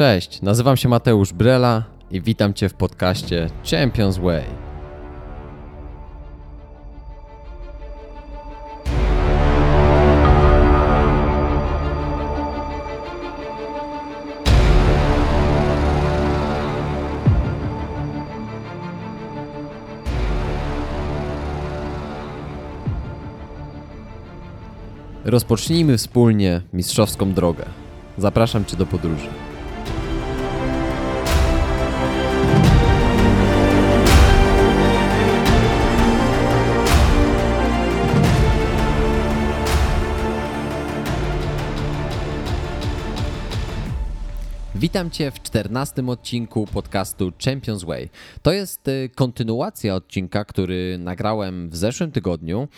Cześć, nazywam się Mateusz Brela i witam Cię w podcaście Champions Way. Rozpocznijmy wspólnie mistrzowską drogę. Zapraszam Cię do podróży. Witam Cię w czternastym odcinku podcastu Champions Way. To jest y, kontynuacja odcinka, który nagrałem w zeszłym tygodniu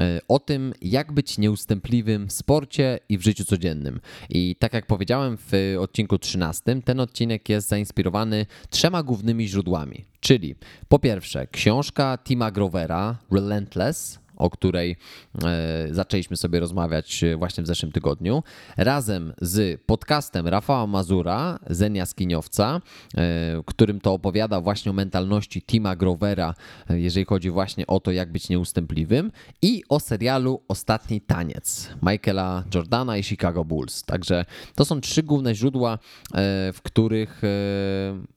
y, o tym, jak być nieustępliwym w sporcie i w życiu codziennym. I tak jak powiedziałem w odcinku 13, ten odcinek jest zainspirowany trzema głównymi źródłami. Czyli po pierwsze książka Tima Grovera Relentless o której e, zaczęliśmy sobie rozmawiać właśnie w zeszłym tygodniu, razem z podcastem Rafała Mazura, Zenia Skiniowca, e, którym to opowiada właśnie o mentalności Tima Grovera, e, jeżeli chodzi właśnie o to, jak być nieustępliwym, i o serialu Ostatni Taniec Michaela Jordana i Chicago Bulls. Także to są trzy główne źródła, w których,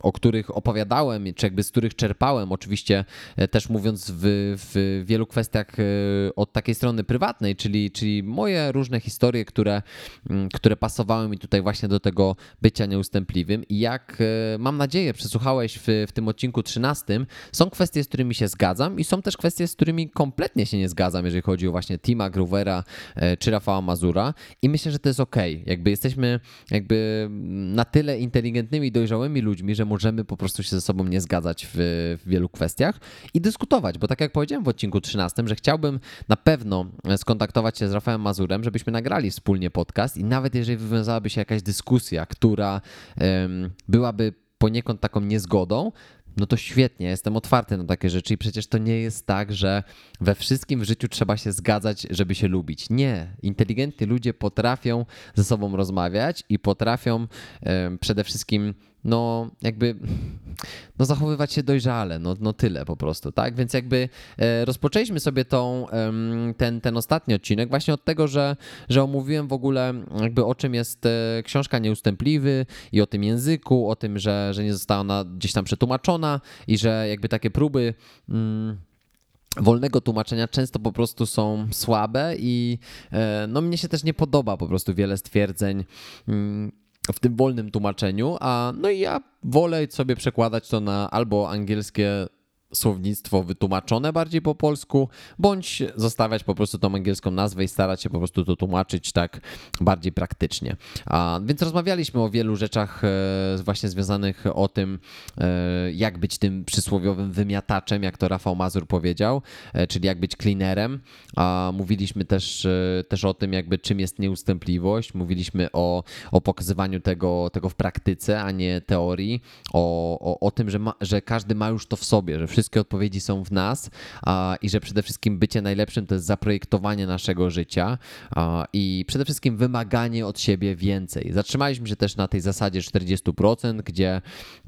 o których opowiadałem, czy jakby z których czerpałem, oczywiście też mówiąc w, w wielu kwestiach od takiej strony prywatnej, czyli, czyli moje różne historie, które, mm, które pasowały mi tutaj właśnie do tego bycia nieustępliwym. I jak e, mam nadzieję, przesłuchałeś w, w tym odcinku 13, są kwestie, z którymi się zgadzam i są też kwestie, z którymi kompletnie się nie zgadzam, jeżeli chodzi o właśnie Tima Groovera e, czy Rafała Mazura. I myślę, że to jest ok. Jakby jesteśmy jakby na tyle inteligentnymi, dojrzałymi ludźmi, że możemy po prostu się ze sobą nie zgadzać w, w wielu kwestiach i dyskutować, bo tak jak powiedziałem w odcinku 13, że chciałbym na pewno skontaktować się z Rafałem Mazurem, żebyśmy nagrali wspólnie podcast i nawet jeżeli wywiązałaby się jakaś dyskusja, która byłaby poniekąd taką niezgodą, no to świetnie, jestem otwarty na takie rzeczy i przecież to nie jest tak, że we wszystkim w życiu trzeba się zgadzać, żeby się lubić. Nie. Inteligentni ludzie potrafią ze sobą rozmawiać i potrafią przede wszystkim no jakby no zachowywać się dojrzale, no, no tyle po prostu, tak? Więc jakby e, rozpoczęliśmy sobie tą, ten, ten ostatni odcinek właśnie od tego, że, że omówiłem w ogóle jakby o czym jest e, książka Nieustępliwy i o tym języku, o tym, że, że nie została ona gdzieś tam przetłumaczona i że jakby takie próby... Mm, wolnego tłumaczenia często po prostu są słabe i e, no mnie się też nie podoba po prostu wiele stwierdzeń mm, w tym wolnym tłumaczeniu, a no i ja wolę sobie przekładać to na albo angielskie słownictwo wytłumaczone bardziej po polsku, bądź zostawiać po prostu tą angielską nazwę i starać się po prostu to tłumaczyć tak bardziej praktycznie. A, więc rozmawialiśmy o wielu rzeczach e, właśnie związanych o tym, e, jak być tym przysłowiowym wymiataczem, jak to Rafał Mazur powiedział, e, czyli jak być cleanerem. A mówiliśmy też, też o tym, jakby czym jest nieustępliwość. Mówiliśmy o, o pokazywaniu tego, tego w praktyce, a nie teorii, o, o, o tym, że, ma, że każdy ma już to w sobie, że wszystkie odpowiedzi są w nas i że przede wszystkim bycie najlepszym to jest zaprojektowanie naszego życia i przede wszystkim wymaganie od siebie więcej. Zatrzymaliśmy się też na tej zasadzie 40%, gdzie,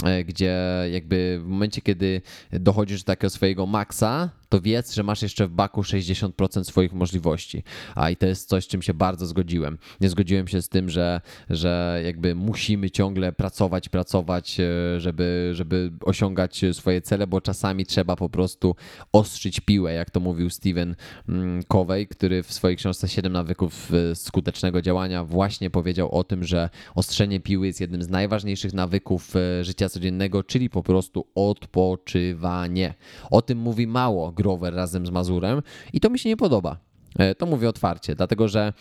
e, gdzie jakby w momencie, kiedy dochodzisz do takiego swojego maksa, to wiedz, że masz jeszcze w baku 60% swoich możliwości. A i to jest coś, z czym się bardzo zgodziłem. Nie zgodziłem się z tym, że, że jakby musimy ciągle pracować, pracować, e, żeby, żeby osiągać swoje cele, bo czasami trzeba po prostu ostrzyć piłę, jak to mówił Steven mm, Covey, który w swojej książce 7 nawyków e, skutecznego działania właśnie powiedział o tym, że ostrzenie piły jest jednym z najważniejszych nawyków e, życia codziennego, czyli po prostu odpoczywanie. O tym mówi mało Grover razem z Mazurem i to mi się nie podoba. E, to mówię otwarcie, dlatego że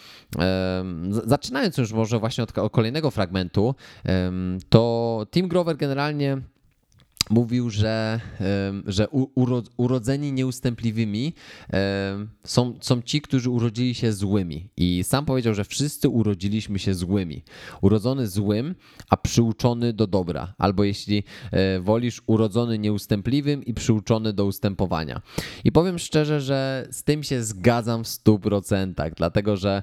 zaczynając już może właśnie od, kolejnego fragmentu, to Tim Grover generalnie mówił, że, że urodzeni nieustępliwymi są, są ci, którzy urodzili się złymi. I sam powiedział, że wszyscy urodziliśmy się złymi. Urodzony złym, a przyuczony do dobra. Albo jeśli e, wolisz, urodzony nieustępliwym i przyuczony do ustępowania. I powiem szczerze, że z tym się zgadzam w 100%, dlatego że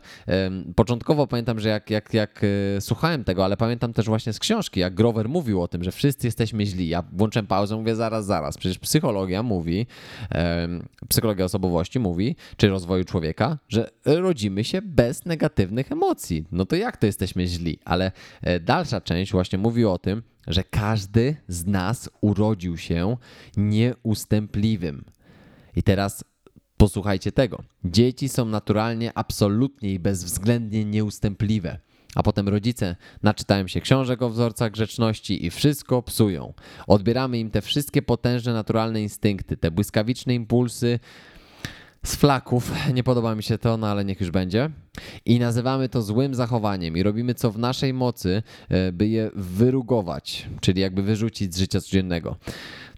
początkowo pamiętam, że jak, jak, jak e, słuchałem tego, ale pamiętam też właśnie z książki, jak Grover mówił o tym, że wszyscy jesteśmy źli. Ja włączyłem pauzę, mówię zaraz, zaraz. Przecież psychologia mówi, psychologia osobowości mówi, czy rozwoju człowieka, że rodzimy się bez negatywnych emocji. No to jak to jesteśmy źli? Ale e, dalsza część właśnie mówi o tym, że każdy z nas urodził się nieustępliwym. I teraz posłuchajcie tego. Dzieci są naturalnie, absolutnie i bezwzględnie nieustępliwe. A potem rodzice naczytają się książek o wzorcach grzeczności i wszystko psują. Odbieramy im te wszystkie potężne, naturalne instynkty, te błyskawiczne impulsy z flaków. Nie podoba mi się to, no ale niech już będzie. I nazywamy to złym zachowaniem i robimy co w naszej mocy, e, by je wyrugować, czyli jakby wyrzucić z życia codziennego.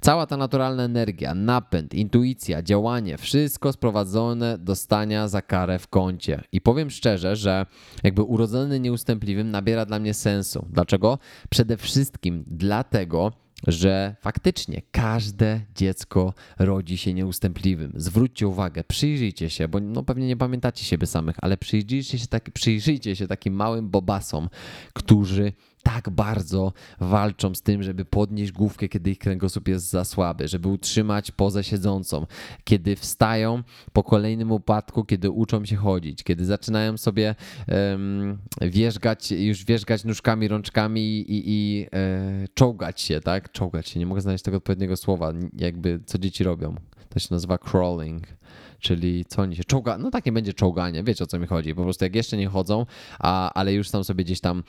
Cała ta naturalna energia, napęd, intuicja, działanie, wszystko sprowadzone do stania za karę w kącie. I powiem szczerze, że jakby urodzony nieustępliwym nabiera dla mnie sensu. Dlaczego? Przede wszystkim dlatego, że faktycznie każde dziecko rodzi się nieustępliwym. Zwróćcie uwagę, przyjrzyjcie się, bo no pewnie nie pamiętacie siebie samych, ale przyjrzyjcie się, tak, przyjrzyjcie się takim małym bobasom, którzy tak bardzo walczą z tym, żeby podnieść główkę, kiedy ich kręgosłup jest za słaby, żeby utrzymać pozę siedzącą, kiedy wstają po kolejnym upadku, kiedy uczą się chodzić, kiedy zaczynają sobie um, wierzgać, już wierzgać nóżkami, rączkami i, i e, czołgać się, tak? Czołgać się, nie mogę znaleźć tego odpowiedniego słowa, jakby co dzieci robią. To się nazywa crawling czyli co oni się czołga, no takie będzie czołganie, wiecie o co mi chodzi, po prostu jak jeszcze nie chodzą, a, ale już tam sobie gdzieś tam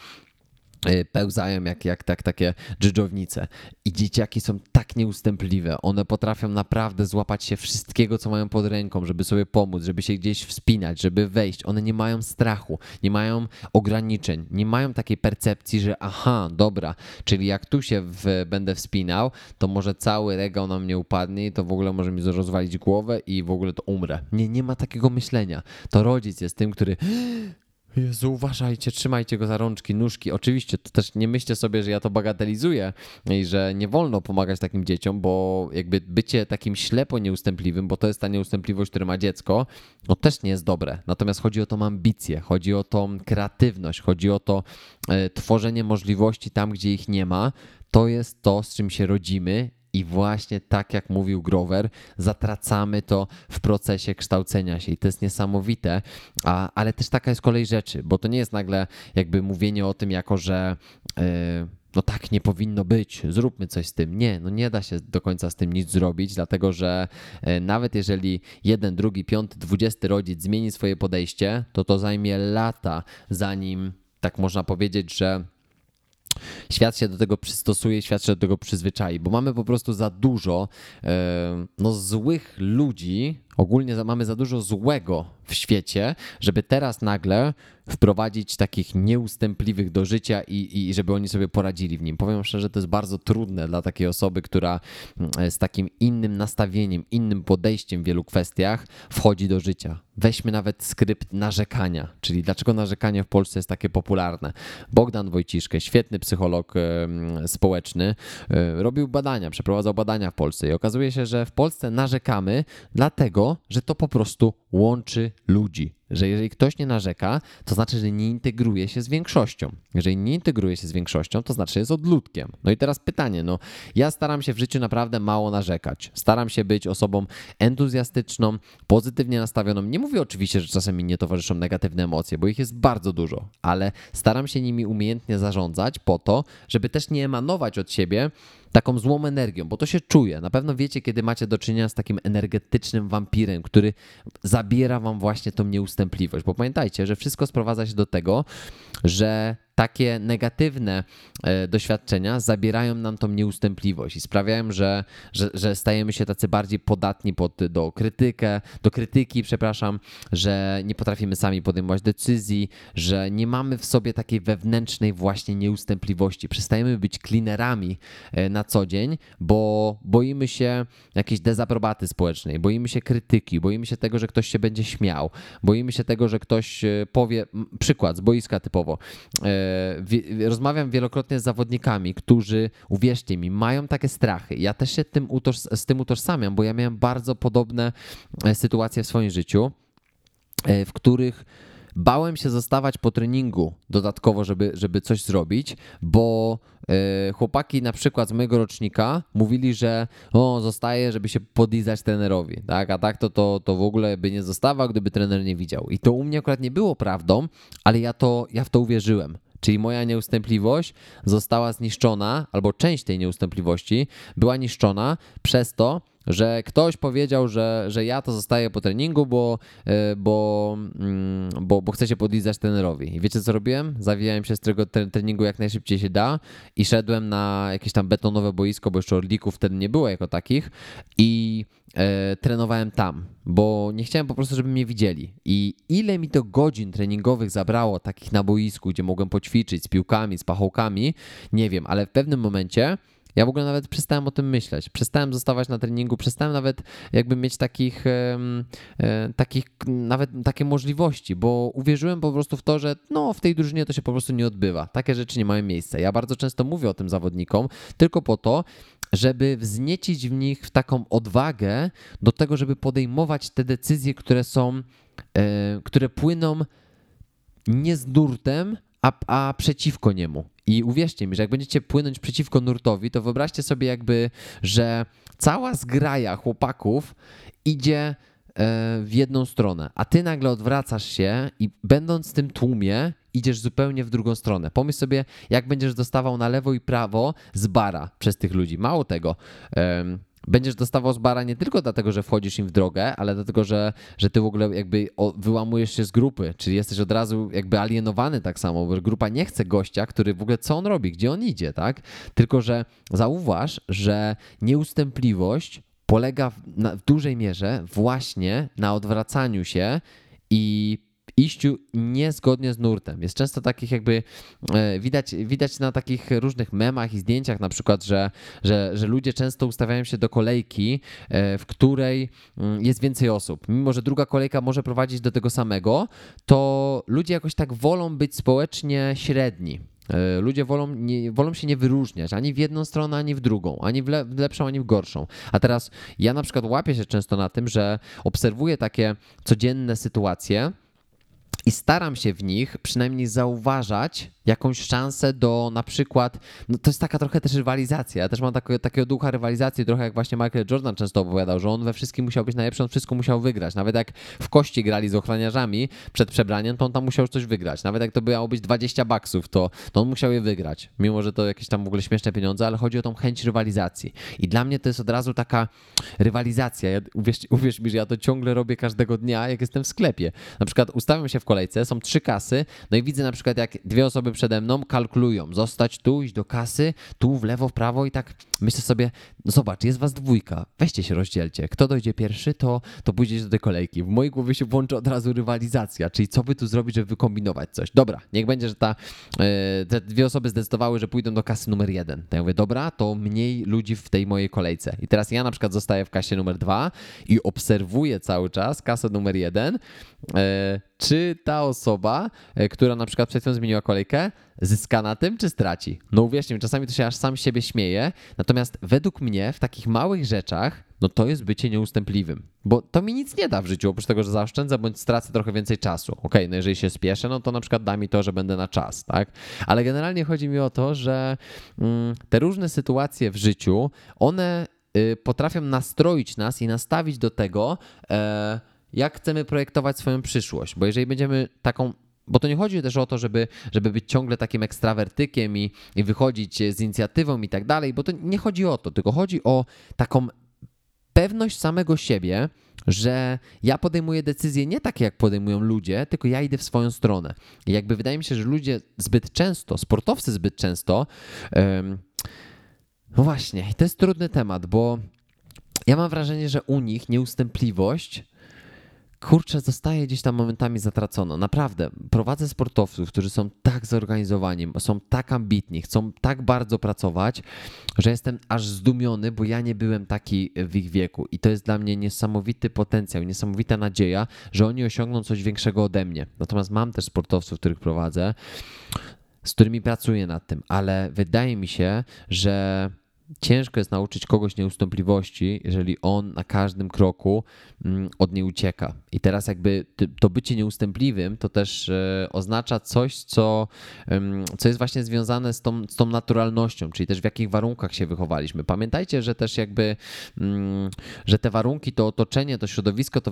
pełzają jak, jak tak, takie dżdżownice. I dzieciaki są tak nieustępliwe. One potrafią naprawdę złapać się wszystkiego, co mają pod ręką, żeby sobie pomóc, żeby się gdzieś wspinać, żeby wejść. One nie mają strachu, nie mają ograniczeń, nie mają takiej percepcji, że aha, dobra, czyli jak tu się w, będę wspinał, to może cały regał na mnie upadnie i to w ogóle może mi rozwalić głowę i w ogóle to umrę. Nie, nie ma takiego myślenia. To rodzic jest tym, który Jezu, uważajcie, trzymajcie go za rączki, nóżki. Oczywiście, to też nie myślcie sobie, że ja to bagatelizuję i że nie wolno pomagać takim dzieciom, bo jakby bycie takim ślepo nieustępliwym, bo to jest ta nieustępliwość, która ma dziecko, no też nie jest dobre. Natomiast chodzi o tą ambicję, chodzi o tą kreatywność, chodzi o to e, tworzenie możliwości tam, gdzie ich nie ma. To jest to, z czym się rodzimy i właśnie tak jak mówił Grover, zatracamy to w procesie kształcenia się i to jest niesamowite, a, ale też taka jest kolej rzeczy, bo to nie jest nagle jakby mówienie o tym jako, że yy, no tak nie powinno być, zróbmy coś z tym. Nie, no nie da się do końca z tym nic zrobić, dlatego że yy, nawet jeżeli jeden, drugi, piąty, dwudziesty rodzic zmieni swoje podejście, to to zajmie lata, zanim tak można powiedzieć, że świat się do tego przystosuje, świat się do tego przyzwyczai, bo mamy po prostu za dużo e, no, złych ludzi, ogólnie mamy za dużo złego w świecie, żeby teraz nagle wprowadzić takich nieustępliwych do życia i, i żeby oni sobie poradzili w nim. Powiem szczerze, to jest bardzo trudne dla takiej osoby, która mm, z takim innym nastawieniem, innym podejściem w wielu kwestiach wchodzi do życia. Weźmy nawet skrypt narzekania, czyli dlaczego narzekanie w Polsce jest takie popularne. Bogdan Wojciszkę, świetny psycholog społeczny, e, robił badania, przeprowadzał badania w Polsce i okazuje się, że w Polsce narzekamy dlatego, że to po prostu łączy ludzi że jeżeli ktoś nie narzeka, to znaczy, że nie integruje się z większością. Jeżeli nie integruje się z większością, to znaczy, że jest odludkiem. No i teraz pytanie, no ja staram się w życiu naprawdę mało narzekać. Staram się być osobą entuzjastyczną, pozytywnie nastawioną. Nie mówię oczywiście, że czasem mi nie towarzyszą negatywne emocje, bo ich jest bardzo dużo, ale staram się nimi umiejętnie zarządzać po to, żeby też nie emanować od siebie taką złą energią, bo to się czuje. Na pewno wiecie, kiedy macie do czynienia z takim energetycznym wampirem, który zabiera wam właśnie tą nieustępliwość. Bo pamiętajcie, że wszystko sprowadza się do tego, że takie negatywne e, doświadczenia zabierają nam tą nieustępliwość i sprawiają, że, że, że stajemy się tacy bardziej podatni pod, do krytykę, do krytyki, przepraszam, że nie potrafimy sami podejmować decyzji, że nie mamy w sobie takiej wewnętrznej właśnie nieustępliwości. Przestajemy być cleanerami e, na co dzień, bo boimy się jakiejś dezaprobaty społecznej, boimy się krytyki, boimy się tego, że ktoś się będzie śmiał, boimy się tego, że ktoś e, powie, przykład z boiska typowo, rozmawiam wielokrotnie z zawodnikami, którzy, uwierzcie mi, mają takie strachy. Ja też się tym z tym utożsamiam, bo ja miałem bardzo podobne e, sytuacje w swoim życiu, e, w których bałem się zostawać po treningu dodatkowo, żeby, żeby coś zrobić, bo e, chłopaki na przykład z mojego rocznika mówili, że o, zostaje, żeby się podlizać trenerowi, tak? A tak to, to, to w ogóle by nie zostawał, gdyby trener nie widział. I to u mnie akurat nie było prawdą, ale ja, to, ja w to uwierzyłem. Czyli moja nieustępliwość została zniszczona, albo część tej nieustępliwości była niszczona przez to, że ktoś powiedział, że, że ja to zostaję po treningu, bo, e, bo, mm, bo, bo chcę się podlizać trenerowi. I wiecie co robiłem? Zawijałem się z tego treningu jak najszybciej się da i szedłem na jakieś tam betonowe boisko, bo jeszcze orlików wtedy nie było jako takich i e, trenowałem tam, bo nie chciałem po prostu, żeby mnie widzieli. I ile mi to godzin treningowych zabrało takich na boisku, gdzie mogłem poćwiczyć z piłkami, z pachołkami, nie wiem, ale w pewnym momencie ja w ogóle nawet przestałem o tym myśleć. Przestałem zostawać na treningu, przestałem nawet jakby mieć takich, e, takich nawet takie możliwości, bo uwierzyłem po prostu w to, że no w tej drużynie to się po prostu nie odbywa. Takie rzeczy nie mają miejsca. Ja bardzo często mówię o tym zawodnikom tylko po to, żeby wzniecić w nich taką odwagę do tego, żeby podejmować te decyzje, które są, e, które płyną nie z nurtem, a, a przeciwko niemu. I uwierzcie mi, że jak będziecie płynąć przeciwko nurtowi, to wyobraźcie sobie jakby, że cała zgraja chłopaków idzie e, w jedną stronę, a ty nagle odwracasz się i będąc w tym tłumie, idziesz zupełnie w drugą stronę. Pomyśl sobie, jak będziesz dostawał na lewo i prawo z bara przez tych ludzi. Mało tego, będziesz dostawał z bara nie tylko dlatego, że wchodzisz im w drogę, ale dlatego, że, że ty w ogóle jakby wyłamujesz się z grupy, czyli jesteś od razu jakby alienowany tak samo, bo grupa nie chce gościa, który w ogóle co on robi, gdzie on idzie, tak? Tylko, że zauważ, że nieustępliwość polega w, na, w dużej mierze właśnie na odwracaniu się i iściu niezgodnie z nurtem. Jest często takich jakby, e, widać, widać na takich różnych memach i zdjęciach na przykład, że, że, że ludzie często ustawiają się do kolejki, e, w której mm, jest więcej osób. Mimo, że druga kolejka może prowadzić do tego samego, to ludzie jakoś tak wolą być społecznie średni. E, ludzie wolą, nie, wolą się nie wyróżniać ani w jedną stronę, ani w drugą, ani w, le, w, lepszą, ani w gorszą. A teraz ja na przykład łapię się często na tym, że obserwuję takie codzienne sytuacje, i staram się w nich przynajmniej zauważać jakąś szansę do na przykład, no to jest taka trochę też rywalizacja. Ja też mam takiego, takiego ducha rywalizacji, trochę jak właśnie Michael Jordan często opowiadał, że on we wszystkim musiał być najlepszy, on wszystko musiał wygrać. Nawet jak w kości grali z ochraniarzami przed przebraniem, to on tam musiał coś wygrać. Nawet jak to miało być 20 baksów, to, to on musiał je wygrać. Mimo, że to jakieś tam w ogóle śmieszne pieniądze, ale chodzi o tą chęć rywalizacji. I dla mnie to jest od razu taka rywalizacja. Ja, uwierz, uwierz mi, że ja to ciągle robię każdego dnia, jak jestem w sklepie. Na przykład ustawiam się w kolejce, są trzy kasy, no i widzę na przykład jak dwie osoby przede mną kalkulują, zostać tu, iść do kasy, tu w lewo, w prawo i tak myślę sobie, no zobacz, jest was dwójka, weźcie się rozdzielcie. Kto dojdzie pierwszy, to, to pójdziecie do tej kolejki. W mojej głowie się włączy od razu rywalizacja, czyli co by tu zrobić, żeby wykombinować coś. Dobra, niech będzie, że ta, e, te dwie osoby zdecydowały, że pójdą do kasy numer jeden. To ja mówię, dobra, to mniej ludzi w tej mojej kolejce. I teraz ja na przykład zostaję w kasie numer dwa i obserwuję cały czas kasę numer jeden, e, czy ta osoba, e, która na przykład przed chwilą zmieniła kolejkę, zyska na tym, czy straci? No uwierzcie mi, czasami to się aż sam siebie śmieje, natomiast według mnie w takich małych rzeczach, no to jest bycie nieustępliwym, bo to mi nic nie da w życiu, oprócz tego, że zaoszczędzę bądź stracę trochę więcej czasu. Ok, no jeżeli się spieszę, no to na przykład da mi to, że będę na czas, tak? Ale generalnie chodzi mi o to, że mm, te różne sytuacje w życiu, one y, potrafią nastroić nas i nastawić do tego, e, jak chcemy projektować swoją przyszłość. Bo jeżeli będziemy taką bo to nie chodzi też o to, żeby, żeby być ciągle takim ekstrawertykiem i, i wychodzić z inicjatywą i tak dalej, bo to nie chodzi o to, tylko chodzi o taką pewność samego siebie, że ja podejmuję decyzje nie takie, jak podejmują ludzie, tylko ja idę w swoją stronę. I jakby wydaje mi się, że ludzie zbyt często, sportowcy zbyt często, um, no właśnie, to jest trudny temat, bo ja mam wrażenie, że u nich nieustępliwość kurczę, zostaje gdzieś tam momentami zatracona. Naprawdę, prowadzę sportowców, którzy są tak zorganizowani, są tak ambitni, chcą tak bardzo pracować, że jestem aż zdumiony, bo ja nie byłem taki w ich wieku. I to jest dla mnie niesamowity potencjał, niesamowita nadzieja, że oni osiągną coś większego ode mnie. Natomiast mam też sportowców, których prowadzę, z którymi pracuję nad tym, ale wydaje mi się, że ciężko jest nauczyć kogoś nieustępliwości, jeżeli on na każdym kroku mm, od niej ucieka. I teraz jakby to bycie nieustępliwym to też e, oznacza coś, co, co jest właśnie związane z tą, z tą naturalnością, czyli też w jakich warunkach się wychowaliśmy. Pamiętajcie, że też jakby, mm, że te warunki, to otoczenie, to środowisko, to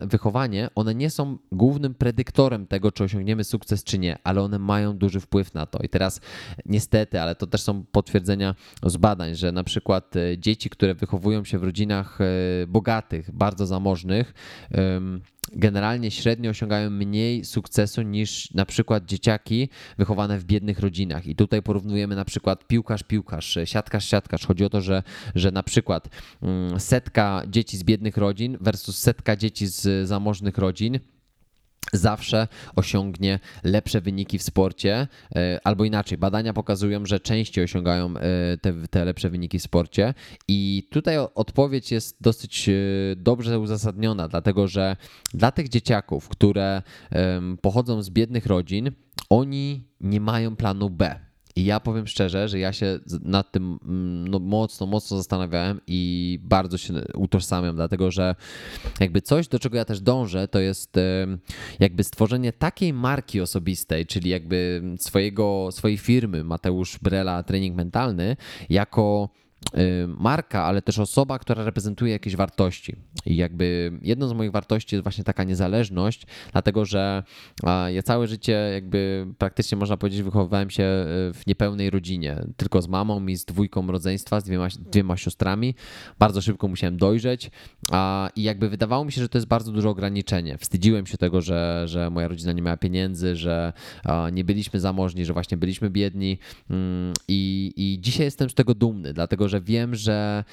wychowanie, one nie są głównym predyktorem tego, czy osiągniemy sukces, czy nie, ale one mają duży wpływ na to. I teraz niestety, ale to też są potwierdzenia z badań, że na przykład e, dzieci, które wychowują się w rodzinach e, bogatych, bardzo zamożnych, generalnie średnio osiągają mniej sukcesu niż na przykład dzieciaki wychowane w biednych rodzinach. I tutaj porównujemy na przykład piłkarz, piłkarz, siatkarz, siatkarz. Chodzi o to, że, że na przykład mm, setka dzieci z biednych rodzin versus setka dzieci z zamożnych rodzin zawsze osiągnie lepsze wyniki w sporcie, e, albo inaczej, badania pokazują, że częściej osiągają e, te, te lepsze wyniki w sporcie. I tutaj odpowiedź jest dosyć e, dobrze uzasadniona, dlatego że dla tych dzieciaków, które pochodzą z biednych rodzin, oni nie mają planu B i ja powiem szczerze, że ja się nad tym mm, no, mocno, mocno zastanawiałem i bardzo się utożsamiam, dlatego że jakby coś, do czego ja też dążę, to jest jakby stworzenie takiej marki osobistej, czyli jakby swojego, swojej firmy Mateusz Brela Trening Mentalny, jako marka, ale też osoba, która reprezentuje jakieś wartości. I jakby jedną z moich wartości jest właśnie taka niezależność, dlatego że ja całe życie jakby praktycznie można powiedzieć wychowywałem się y, w niepełnej rodzinie, tylko z mamą i z dwójką rodzeństwa, z dwiema, dwiema siostrami. Bardzo szybko musiałem dojrzeć i jakby wydawało mi się, że to jest bardzo duże ograniczenie. Wstydziłem się tego, że, że moja rodzina nie miała pieniędzy, że nie byliśmy zamożni, że właśnie byliśmy biedni mm, i, i dzisiaj jestem z tego dumny, dlatego że wiem, że,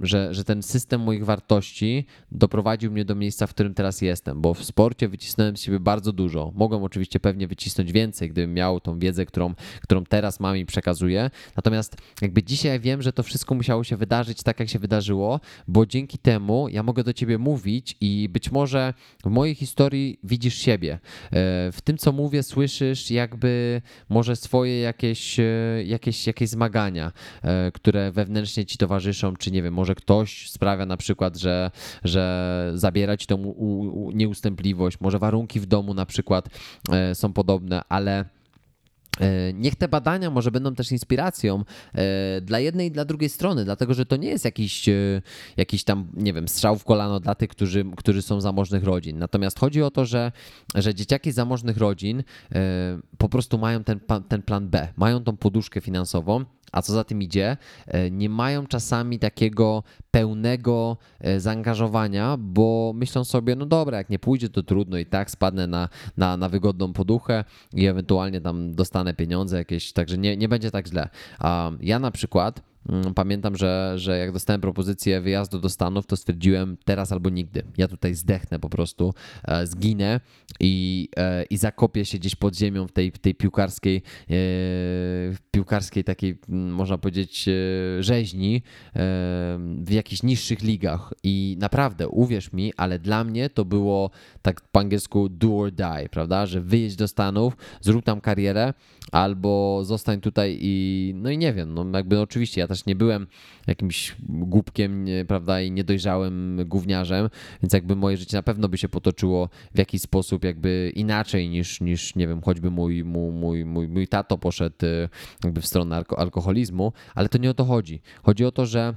że, że ten system moich wartości doprowadził mnie do miejsca, w którym teraz jestem, bo w sporcie wycisnąłem z siebie bardzo dużo. Mogłem oczywiście pewnie wycisnąć więcej, gdybym miał tą wiedzę, którą, którą teraz mam i przekazuję. Natomiast jakby dzisiaj wiem, że to wszystko musiało się wydarzyć tak, jak się wydarzyło, bo dzięki temu ja mogę do ciebie mówić i być może w mojej historii widzisz siebie. E, w tym, co mówię, słyszysz jakby może swoje jakieś, e, jakieś, jakieś zmagania, e, które które wewnętrznie ci towarzyszą, czy nie wiem, może ktoś sprawia na przykład, że, że zabiera ci tą u, u, nieustępliwość, może warunki w domu na przykład e, są podobne, ale e, Niech te badania może będą też inspiracją e, dla jednej i dla drugiej strony, dlatego że to nie jest jakiś, jakiś tam, nie wiem, strzał w kolano dla tych, którzy, którzy są zamożnych rodzin. Natomiast chodzi o to, że, że dzieciaki zamożnych rodzin po prostu mają ten, ten plan B, mają tą poduszkę finansową a co za tym idzie, e, nie mają czasami takiego pełnego e, zaangażowania, bo myślą sobie, no dobra, jak nie pójdzie, to trudno i tak spadnę na, na, na wygodną poduchę i ewentualnie tam dostanę pieniądze jakieś, także nie, nie będzie tak źle. Ja na przykład pamiętam, że, że jak dostałem propozycję wyjazdu do Stanów, to stwierdziłem teraz albo nigdy. Ja tutaj zdechnę po prostu, e, zginę i, e, i zakopię się gdzieś pod ziemią w tej, tej piłkarskiej, e, piłkarskiej takiej, mm, można powiedzieć, rzeźni w jakichś niższych ligach. I naprawdę, uwierz mi, ale dla mnie to było tak po angielsku do or die, prawda? Że wyjeźdź do Stanów, zrób tam karierę, albo zostań tutaj i no i nie wiem, no jakby oczywiście ja też nie byłem jakimś głupkiem, prawda, i niedojrzałym gówniarzem, więc jakby moje życie na pewno by się potoczyło w jakiś sposób jakby inaczej niż, niż nie wiem, choćby mój, mój, mój, mój, mój tato poszedł y, jakby w stronę alko alkoholizmu, ale to nie o to chodzi. Chodzi o to, że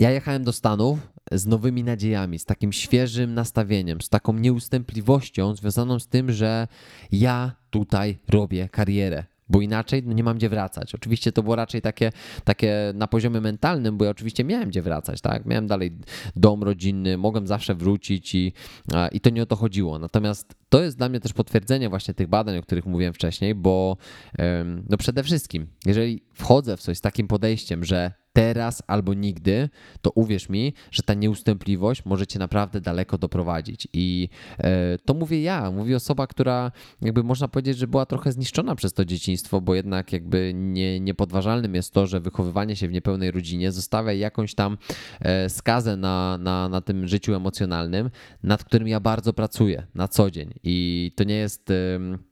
ja jechałem do Stanów z nowymi nadziejami, z takim świeżym nastawieniem, z taką nieustępliwością związaną z tym, że ja tutaj robię karierę. Bo inaczej no nie mam gdzie wracać. Oczywiście to było raczej takie, takie na poziomie mentalnym, bo ja oczywiście miałem gdzie wracać, tak? Miałem dalej dom rodzinny, mogłem zawsze wrócić i, i to nie o to chodziło. Natomiast to jest dla mnie też potwierdzenie właśnie tych badań, o których mówiłem wcześniej, bo no przede wszystkim, jeżeli wchodzę w coś z takim podejściem, że teraz albo nigdy, to uwierz mi, że ta nieustępliwość może cię naprawdę daleko doprowadzić. I e, to mówię ja, mówię osoba, która jakby można powiedzieć, że była trochę zniszczona przez to dzieciństwo, bo jednak jakby nie, niepodważalnym jest to, że wychowywanie się w niepełnej rodzinie zostawia jakąś tam e, skazę na, na, na tym życiu emocjonalnym, nad którym ja bardzo pracuję na co dzień. I to nie jest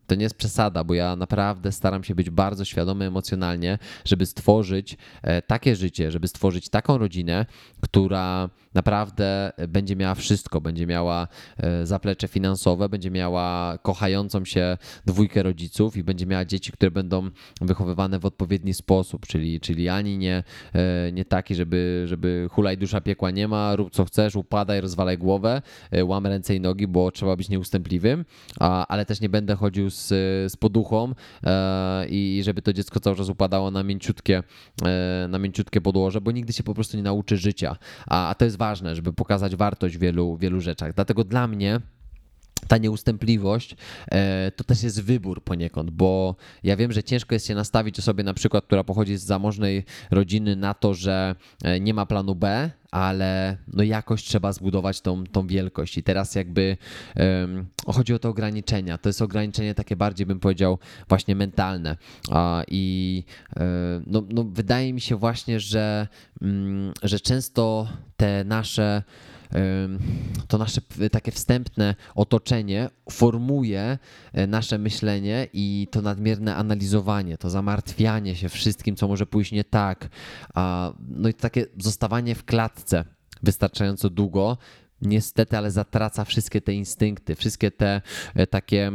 to nie jest przesada, bo ja naprawdę staram się być bardzo świadomy emocjonalnie, żeby stworzyć e, takie życie, żeby stworzyć taką rodzinę, która naprawdę będzie miała wszystko. Będzie miała e, zaplecze finansowe, będzie miała kochającą się dwójkę rodziców i będzie miała dzieci, które będą wychowywane w odpowiedni sposób, czyli, czyli ani nie, e, nie taki, żeby, żeby hulaj dusza piekła nie ma, rób co chcesz, upadaj, rozwalaj głowę, łam ręce i nogi, bo trzeba być nieustępliwym, ale też nie będę chodził z, z poduchą e, i żeby to dziecko cały czas upadało na mięciutkie, e, na mięciutkie podłoże, bo nigdy się po prostu nie nauczy życia. A, a to jest ważne, żeby pokazać wartość wielu, wielu rzeczach. Dlatego dla mnie ta nieustępliwość e, to też jest wybór poniekąd, bo ja wiem, że ciężko jest się nastawić osobie na przykład, która pochodzi z zamożnej rodziny na to, że nie ma planu B, ale no jakoś trzeba zbudować tą, tą wielkość. I teraz jakby um, chodzi o te ograniczenia. To jest ograniczenie takie bardziej, bym powiedział, właśnie mentalne. A, I um, no, no, wydaje mi się właśnie, że, um, że często te nasze to nasze takie wstępne otoczenie formuje e, nasze myślenie i to nadmierne analizowanie, to zamartwianie się wszystkim, co może pójść nie tak, no i takie zostawanie w klatce wystarczająco długo, niestety, ale zatraca wszystkie te instynkty, wszystkie te e, takie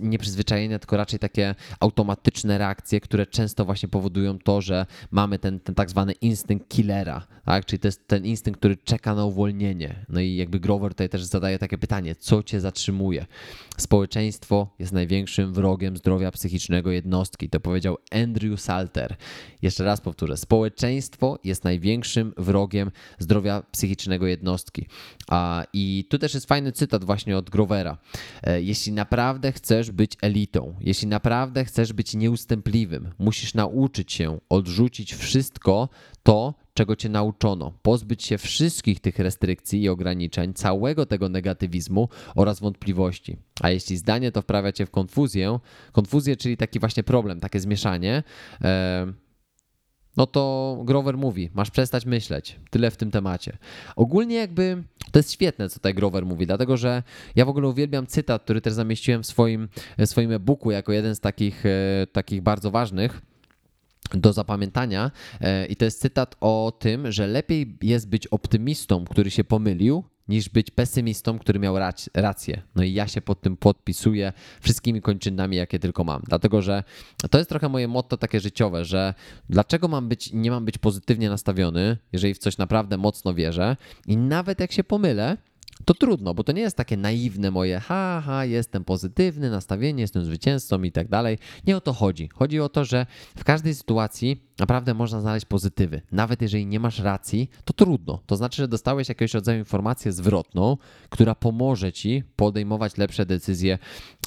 nieprzyzwyczajenia, tylko raczej takie automatyczne reakcje, które często właśnie powodują to, że mamy ten, ten tak zwany instynkt killera, tak? czyli to jest ten instynkt, który czeka na uwolnienie. No i jakby Grover tutaj też zadaje takie pytanie, co cię zatrzymuje? Społeczeństwo jest największym wrogiem zdrowia psychicznego jednostki, to powiedział Andrew Salter. Jeszcze raz powtórzę, społeczeństwo jest największym wrogiem zdrowia psychicznego jednostki. I tu też jest fajny cytat właśnie od Grovera. E, jeśli naprawdę chcesz być elitą, jeśli naprawdę chcesz być nieustępliwym, musisz nauczyć się odrzucić wszystko to, czego cię nauczono, pozbyć się wszystkich tych restrykcji i ograniczeń, całego tego negatywizmu oraz wątpliwości. A jeśli zdanie to wprawia cię w konfuzję, konfuzję, czyli taki właśnie problem, takie zmieszanie, e, no to Grover mówi, masz przestać myśleć. Tyle w tym temacie. Ogólnie jakby to jest świetne, co tutaj Grover mówi, dlatego że ja w ogóle uwielbiam cytat, który też zamieściłem w swoim, w swoim e-booku jako jeden z takich, e, takich bardzo ważnych do zapamiętania e, i to jest cytat o tym, że lepiej jest być optymistą, który się pomylił, niż być pesymistą, który miał rację. No i ja się pod tym podpisuję wszystkimi kończynami, jakie tylko mam. Dlatego, że to jest trochę moje motto takie życiowe, że dlaczego mam być, nie mam być pozytywnie nastawiony, jeżeli w coś naprawdę mocno wierzę i nawet jak się pomylę, to trudno, bo to nie jest takie naiwne moje, ha, ha, jestem pozytywny, nastawienie, jestem zwycięzcą i tak dalej. Nie o to chodzi. Chodzi o to, że w każdej sytuacji naprawdę można znaleźć pozytywy. Nawet jeżeli nie masz racji, to trudno. To znaczy, że dostałeś jakiegoś rodzaju informację zwrotną, która pomoże ci podejmować lepsze decyzje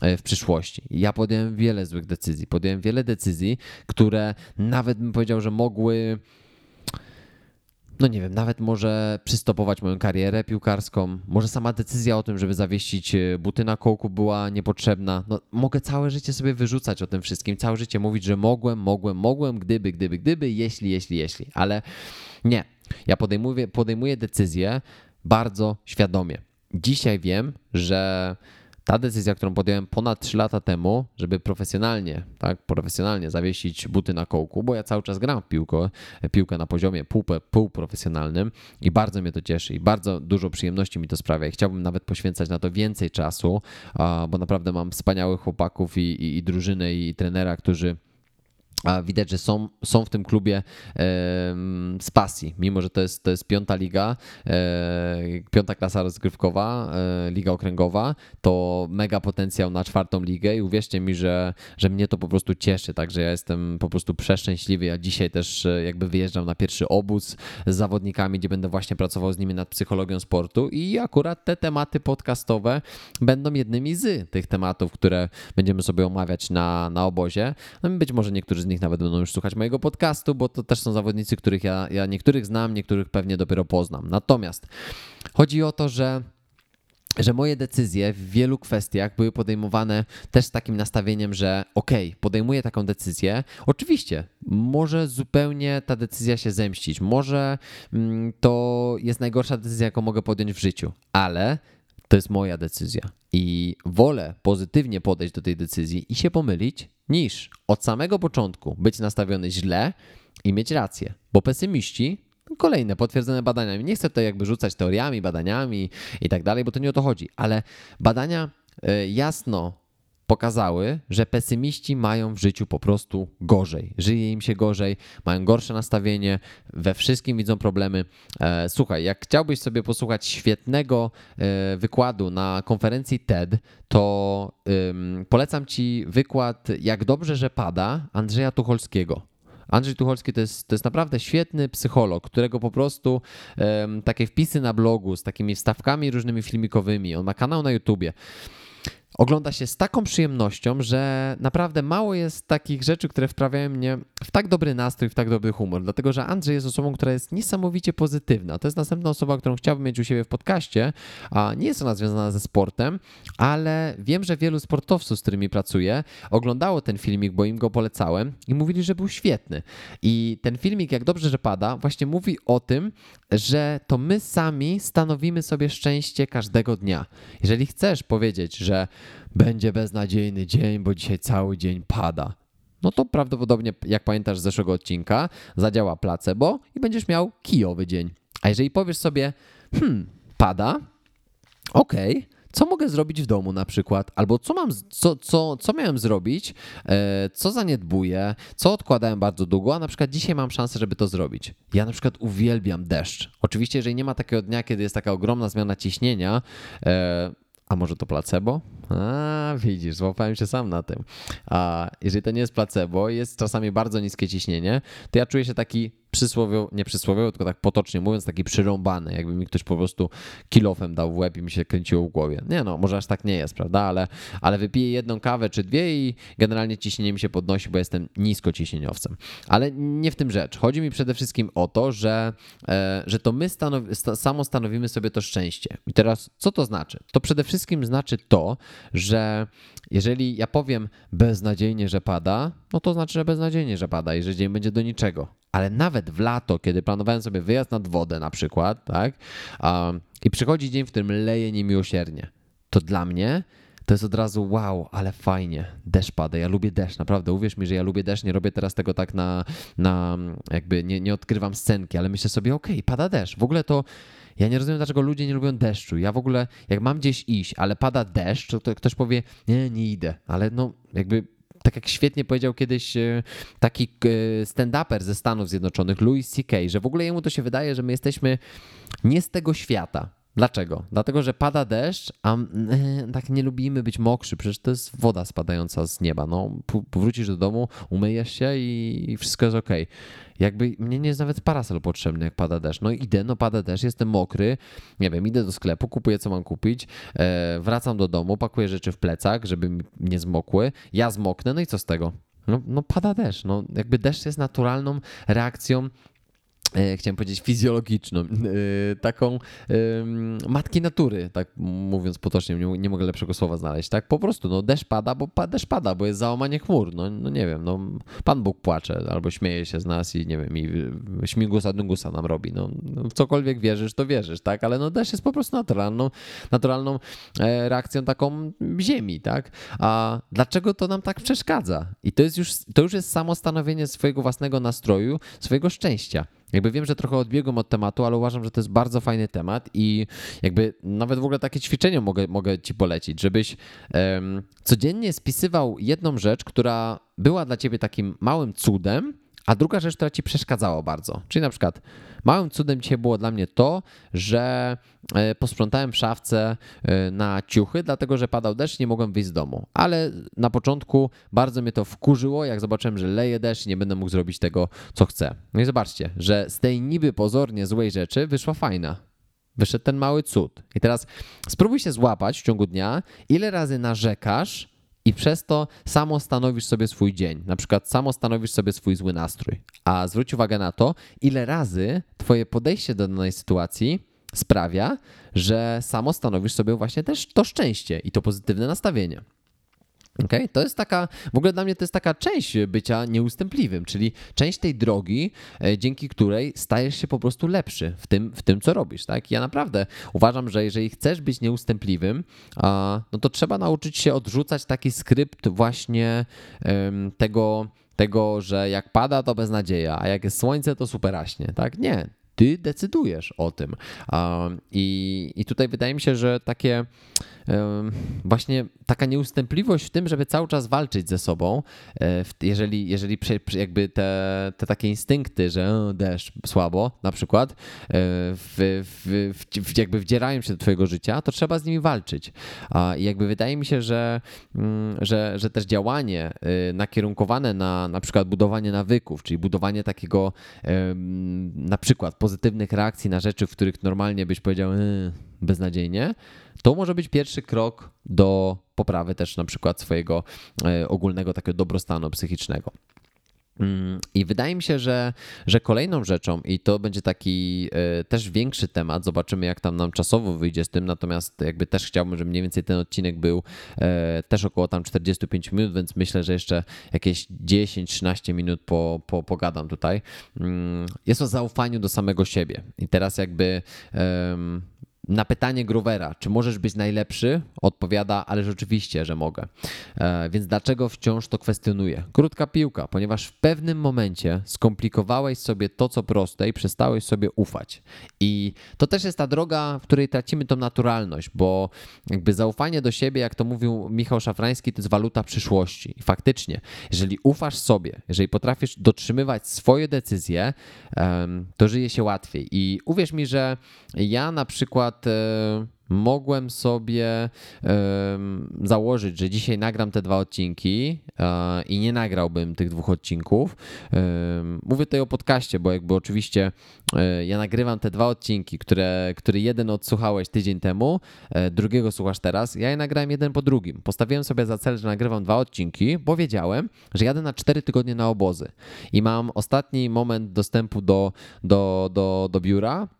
e, w przyszłości. Ja podjąłem wiele złych decyzji. Podjąłem wiele decyzji, które nawet bym powiedział, że mogły no nie wiem, nawet może przystopować moją karierę piłkarską. Może sama decyzja o tym, żeby zawieścić e, buty na kołku była niepotrzebna. No, mogę całe życie sobie wyrzucać o tym wszystkim, całe życie mówić, że mogłem, mogłem, mogłem, gdyby, gdyby, gdyby, jeśli, jeśli, jeśli. Ale nie. Ja podejmuję, podejmuję decyzję bardzo świadomie. Dzisiaj wiem, że ta decyzja, którą podjąłem ponad 3 lata temu, żeby profesjonalnie, tak, profesjonalnie zawiesić buty na kołku, bo ja cały czas gram w piłkę, piłkę na poziomie pół, półprofesjonalnym i bardzo mnie to cieszy i bardzo dużo przyjemności mi to sprawia i chciałbym nawet poświęcać na to więcej czasu, bo naprawdę mam wspaniałych chłopaków i, i, i drużynę i trenera, którzy a widać, że są, są w tym klubie z pasji, mimo że to jest, to jest piąta liga, e, piąta klasa rozgrywkowa, e, liga okręgowa, to mega potencjał na czwartą ligę i uwierzcie mi, że, że mnie to po prostu cieszy, także ja jestem po prostu przeszczęśliwy. Ja dzisiaj też e, jakby wyjeżdżam na pierwszy obóz z zawodnikami, gdzie będę właśnie pracował z nimi nad psychologią sportu i akurat te tematy podcastowe będą jednymi z tych tematów, które będziemy sobie omawiać na, na obozie. No być może niektórzy z nich nawet będą już słuchać mojego podcastu, bo to też są zawodnicy, których ja, ja niektórych znam, niektórych pewnie dopiero poznam. Natomiast chodzi o to, że że moje decyzje w wielu kwestiach były podejmowane też z takim nastawieniem, że okej, okay, podejmuję taką decyzję. Oczywiście, może zupełnie ta decyzja się zemścić, może mm, to jest najgorsza decyzja, jaką mogę podjąć w życiu, ale to jest moja decyzja i wolę pozytywnie podejść do tej decyzji i się pomylić, niż od samego początku być nastawiony źle i mieć rację. Bo pesymiści, kolejne potwierdzone badania, nie chcę tutaj jakby rzucać teoriami, badaniami i tak dalej, bo to nie o to chodzi, ale badania e, jasno pokazały, że pesymiści mają w życiu po prostu gorzej. Żyje im się gorzej, mają gorsze nastawienie, we wszystkim widzą problemy. E, słuchaj, jak chciałbyś sobie posłuchać świetnego e, wykładu na konferencji TED, to polecam ci wykład Jak dobrze, że pada Andrzeja Tucholskiego. Andrzej Tucholski to jest, to jest naprawdę świetny psycholog, którego po prostu um, takie wpisy na blogu z takimi wstawkami różnymi filmikowymi, on ma kanał na YouTubie ogląda się z taką przyjemnością, że naprawdę mało jest takich rzeczy, które wprawiają mnie w tak dobry nastrój, w tak dobry humor. Dlatego, że Andrzej jest osobą, która jest niesamowicie pozytywna. To jest następna osoba, którą chciałbym mieć u siebie w podcaście, a nie jest ona związana ze sportem, ale wiem, że wielu sportowców, z którymi pracuję, oglądało ten filmik, bo im go polecałem i mówili, że był świetny. I ten filmik, jak dobrze, że pada, właśnie mówi o tym, że to my sami stanowimy sobie szczęście każdego dnia. Jeżeli chcesz powiedzieć, że będzie beznadziejny dzień, bo dzisiaj cały dzień pada. No to prawdopodobnie, jak pamiętasz z zeszłego odcinka, zadziała placebo i będziesz miał kijowy dzień. A jeżeli powiesz sobie, hmm, pada, okej, okay, co mogę zrobić w domu na przykład, albo co, mam, co, co, co miałem zrobić, e, co zaniedbuję, co odkładałem bardzo długo, a na przykład dzisiaj mam szansę, żeby to zrobić. Ja na przykład uwielbiam deszcz. Oczywiście, jeżeli nie ma takiego dnia, kiedy jest taka ogromna zmiana ciśnienia, e, a może to placebo? A, widzisz, złapałem się sam na tym. A jeżeli to nie jest placebo, jest czasami bardzo niskie ciśnienie, to ja czuję się taki przysłowiowo, nie przysłowiowo, tylko tak potocznie mówiąc, taki przyrąbany, jakby mi ktoś po prostu kilofem dał w łeb i mi się kręciło w głowie. Nie no, może aż tak nie jest, prawda, ale, ale wypiję jedną kawę czy dwie i generalnie ciśnienie mi się podnosi, bo jestem niskociśnieniowcem. Ale nie w tym rzecz. Chodzi mi przede wszystkim o to, że, e, że to my stanowi, samo stanowimy sobie to szczęście. I teraz co to znaczy? To przede wszystkim znaczy to, że jeżeli ja powiem beznadziejnie, że pada, no to znaczy, że beznadziejnie, że pada i że dzień będzie do niczego. Ale nawet w lato, kiedy planowałem sobie wyjazd nad wodę na przykład, tak, um, i przychodzi dzień, w którym leje niemiłosiernie, to dla mnie to jest od razu wow, ale fajnie, deszcz pada, ja lubię deszcz, naprawdę, uwierz mi, że ja lubię deszcz, nie robię teraz tego tak na, na jakby, nie, nie odkrywam scenki, ale myślę sobie, okej, okay, pada deszcz, w ogóle to ja nie rozumiem, dlaczego ludzie nie lubią deszczu. Ja w ogóle, jak mam gdzieś iść, ale pada deszcz, to ktoś powie, nie, nie idę. Ale no, jakby tak jak świetnie powiedział kiedyś e, taki e, stand-uper ze Stanów Zjednoczonych, Louis C.K., że w ogóle jemu to się wydaje, że my jesteśmy nie z tego świata. Dlaczego? Dlatego, że pada deszcz, a e, tak nie lubimy być mokrzy, przecież to jest woda spadająca z nieba. No, powrócisz do domu, umyjesz się i wszystko jest ok. Jakby mnie nie jest nawet parasol potrzebny, jak pada deszcz. No idę, no pada deszcz, jestem mokry, nie wiem, idę do sklepu, kupuję co mam kupić, e, wracam do domu, pakuję rzeczy w plecach, żeby mi nie zmokły, ja zmoknę, no i co z tego? No, no pada deszcz, no jakby deszcz jest naturalną reakcją chciałem powiedzieć fizjologiczną, e, taką matki natury, tak mówiąc potocznie, nie, nie, mogę lepszego słowa znaleźć, tak? Po prostu, no deszcz pada, bo deszcz pada, bo jest załamanie chmur, no, no nie wiem, no Pan Bóg płacze albo śmieje się z nas i nie wiem, i śmigusa dungusa nam robi, no, no w cokolwiek wierzysz, to wierzysz, tak? Ale no deszcz jest po prostu naturalną, naturalną e, reakcją taką ziemi, tak? A dlaczego to nam tak przeszkadza? I to jest już, to już jest samo stanowienie swojego własnego nastroju, swojego szczęścia. Jakby wiem, że trochę odbiegłem od tematu, ale uważam, że to jest bardzo fajny temat i jakby nawet w ogóle takie ćwiczenie mogę, mogę ci polecić, żebyś um, codziennie spisywał jedną rzecz, która była dla ciebie takim małym cudem, a druga rzecz, która ci przeszkadzała bardzo. Czyli na przykład małym cudem dzisiaj było dla mnie to, że e, posprzątałem w szafce e, na ciuchy, dlatego że padał deszcz nie mogłem wyjść z domu. Ale na początku bardzo mnie to wkurzyło, jak zobaczyłem, że leje deszcz nie będę mógł zrobić tego, co chcę. No i zobaczcie, że z tej niby pozornie złej rzeczy wyszła fajna. Wyszedł ten mały cud. I teraz spróbuj się złapać w ciągu dnia, ile razy narzekasz i przez to samo stanowisz sobie swój dzień. Na przykład samo stanowisz sobie swój zły nastrój. A zwróć uwagę na to, ile razy Twoje podejście do danej sytuacji sprawia, że samo stanowisz sobie właśnie też to szczęście i to pozytywne nastawienie. Okay? To jest taka, w ogóle dla mnie to jest taka część bycia nieustępliwym, czyli część tej drogi, e, dzięki której stajesz się po prostu lepszy w tym, w tym co robisz. Tak? Ja naprawdę uważam, że jeżeli chcesz być nieustępliwym, no to trzeba nauczyć się odrzucać taki skrypt właśnie tego, tego, że jak pada, to beznadzieja, a jak jest słońce, to superaśnie. Tak? Nie, ty decydujesz o tym. I, I tutaj wydaje mi się, że takie właśnie taka nieustępliwość w tym, żeby cały czas walczyć ze sobą, e, jeżeli, jeżeli jakby te, te takie instynkty, że deszcz słabo na przykład, e, w, w, w, jakby wdzierają się do twojego życia, to trzeba z nimi walczyć. I jakby wydaje mi się, że, mm, że, że też działanie e, nakierunkowane na na przykład budowanie nawyków, czyli budowanie takiego na przykład pozytywnych reakcji na rzeczy, w których normalnie byś powiedział beznadziejnie, to może być pierwszy krok do poprawy też na przykład swojego e, ogólnego takiego dobrostanu psychicznego. Mm, I wydaje mi się, że, że kolejną rzeczą, i to będzie taki e, też większy temat, zobaczymy jak tam nam czasowo wyjdzie z tym, natomiast jakby też chciałbym, żeby mniej więcej ten odcinek był e, też około tam 45 minut, więc myślę, że jeszcze jakieś 10-13 minut po, po, pogadam tutaj. Mm, jest o zaufaniu do samego siebie. I teraz jakby na pytanie Grovera, czy możesz być najlepszy, odpowiada, ale rzeczywiście, że mogę. E, więc dlaczego wciąż to kwestionuję? Krótka piłka, ponieważ w pewnym momencie skomplikowałeś sobie to, co proste i przestałeś sobie ufać. I to też jest ta droga, w której tracimy tą naturalność, bo jakby zaufanie do siebie, jak to mówił Michał Szafrański, to jest waluta przyszłości. I faktycznie, jeżeli ufasz sobie, jeżeli potrafisz dotrzymywać swoje decyzje, to żyje się łatwiej. I uwierz mi, że ja na przykład przykład e, mogłem sobie założyć, że dzisiaj nagram te dwa odcinki e, i nie nagrałbym tych dwóch odcinków. Mówię tutaj o podcaście, bo jakby oczywiście e, ja nagrywam te dwa odcinki, które, który jeden odsłuchałeś tydzień temu, drugiego słuchasz teraz. Ja je nagrałem jeden po drugim. Postawiłem sobie za cel, że nagrywam dwa odcinki, bo wiedziałem, że jadę na cztery tygodnie na obozy i mam ostatni moment dostępu do, do, do, do biura E,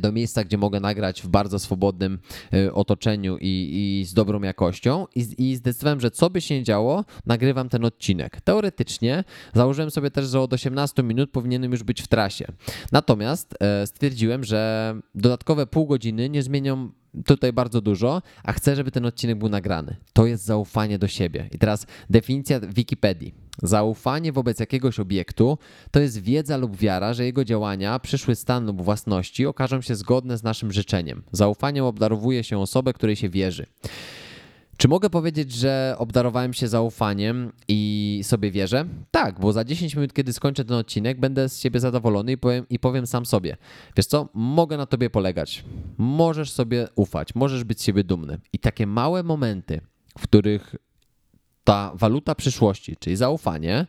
do miejsca, gdzie mogę nagrać w bardzo swobodnym e, otoczeniu i, i z dobrą jakością I, i zdecydowałem, że co by się nie działo, nagrywam ten odcinek. Teoretycznie założyłem sobie też, że od 18 minut powinienem już być w trasie. Natomiast e, stwierdziłem, że dodatkowe pół godziny nie zmienią tutaj bardzo dużo, a chcę, żeby ten odcinek był nagrany. To jest zaufanie do siebie. I teraz definicja Wikipedii. Zaufanie wobec jakiegoś obiektu to jest wiedza lub wiara, że jego działania, przyszły stan lub własności okażą się zgodne z naszym życzeniem. Zaufaniem obdarowuje się osobę, której się wierzy. Czy mogę powiedzieć, że obdarowałem się zaufaniem i sobie wierzę? Tak, bo za 10 minut, kiedy skończę ten odcinek, będę z siebie zadowolony i powiem, i powiem sam sobie: Wiesz co, mogę na tobie polegać. Możesz sobie ufać, możesz być z siebie dumny. I takie małe momenty, w których ta waluta przyszłości, czyli zaufanie,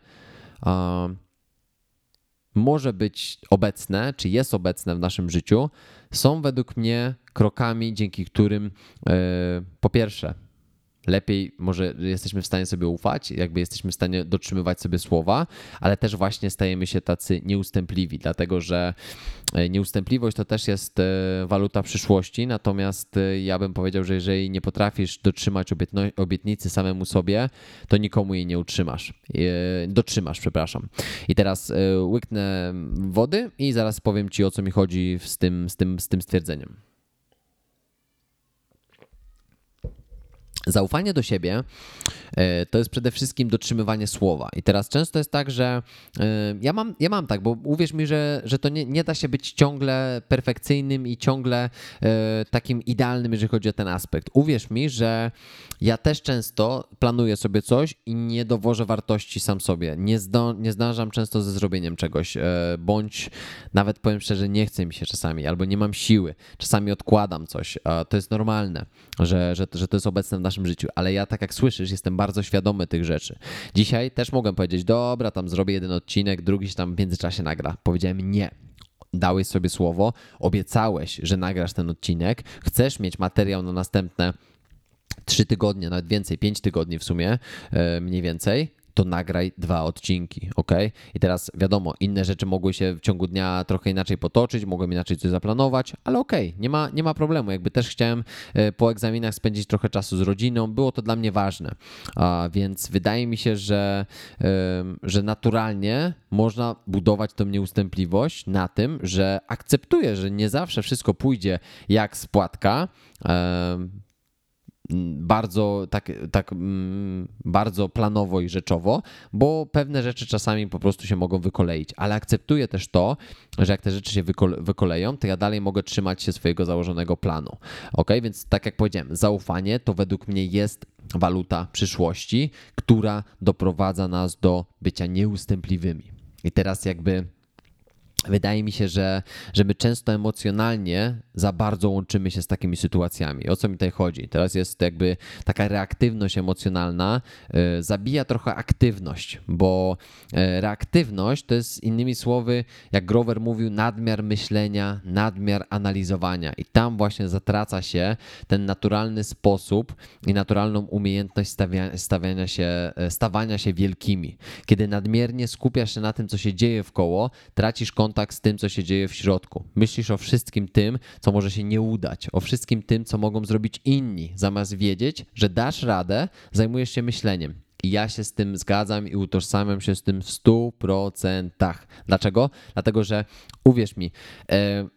może być obecne, czy jest obecne w naszym życiu, są według mnie krokami, dzięki którym e, po pierwsze lepiej może jesteśmy w stanie sobie ufać, jakby jesteśmy w stanie dotrzymywać sobie słowa, ale też właśnie stajemy się tacy nieustępliwi, dlatego że e, nieustępliwość to też jest e, waluta przyszłości, natomiast e, ja bym powiedział, że jeżeli nie potrafisz dotrzymać obietnicy samemu sobie, to nikomu jej nie utrzymasz. Dotrzymasz, przepraszam. I teraz łyknę wody i zaraz powiem ci o co mi chodzi z tym, z tym, z tym stwierdzeniem. Zaufanie do siebie e, to jest przede wszystkim dotrzymywanie słowa. I teraz często jest tak, że e, ja mam, ja mam tak, bo uwierz mi, że, że to nie, nie da się być ciągle perfekcyjnym i ciągle e, takim idealnym, jeżeli chodzi o ten aspekt. Uwierz mi, że ja też często planuję sobie coś i nie dowożę wartości sam sobie. Nie, zdo, nie zdążam często ze zrobieniem czegoś, bądź nawet powiem szczerze, nie chce mi się czasami, albo nie mam siły. Czasami odkładam coś. To jest normalne, że, że, że to jest obecne w naszym życiu, ale ja, tak jak słyszysz, jestem bardzo świadomy tych rzeczy. Dzisiaj też mogłem powiedzieć, dobra, tam zrobię jeden odcinek, drugi się tam w międzyczasie nagra. Powiedziałem nie dałeś sobie słowo, obiecałeś, że nagrasz ten odcinek, chcesz mieć materiał na następne trzy tygodnie, nawet więcej, pięć tygodni w sumie, e, mniej więcej, to nagraj dwa odcinki, ok? I teraz wiadomo, inne rzeczy mogły się w ciągu dnia trochę inaczej potoczyć, mogłem inaczej coś zaplanować, ale ok, nie ma, nie ma problemu. Jakby też chciałem e, po egzaminach spędzić trochę czasu z rodziną, było to dla mnie ważne. A więc wydaje mi się, że, że naturalnie można budować tą nieustępliwość na tym, że akceptuję, że nie zawsze wszystko pójdzie jak spłatka bardzo tak, tak bardzo planowo i rzeczowo, bo pewne rzeczy czasami po prostu się mogą wykoleić, ale akceptuję też to, że jak te rzeczy się wykoleją, to ja dalej mogę trzymać się swojego założonego planu. Ok, więc tak jak powiedziałem, zaufanie to według mnie jest waluta przyszłości, która doprowadza nas do bycia nieustępliwymi. I teraz jakby Wydaje mi się, że, że my często emocjonalnie za bardzo łączymy się z takimi sytuacjami. O co mi tutaj chodzi? Teraz jest jakby taka reaktywność emocjonalna, yy, zabija trochę aktywność, bo yy, reaktywność to jest innymi słowy, jak Grover mówił, nadmiar myślenia, nadmiar analizowania, i tam właśnie zatraca się ten naturalny sposób i naturalną umiejętność stawia, stawiania się, e, stawania się wielkimi. Kiedy nadmiernie skupiasz się na tym, co się dzieje w koło, tracisz kontakt kontakt z tym, co się dzieje w środku. Myślisz o wszystkim tym, co może się nie udać, o wszystkim tym, co mogą zrobić inni, zamiast wiedzieć, że dasz radę, zajmujesz się myśleniem. I ja się z tym zgadzam i utożsamiam się z tym w 100%. Dlaczego? Dlatego, że uwierz mi, e,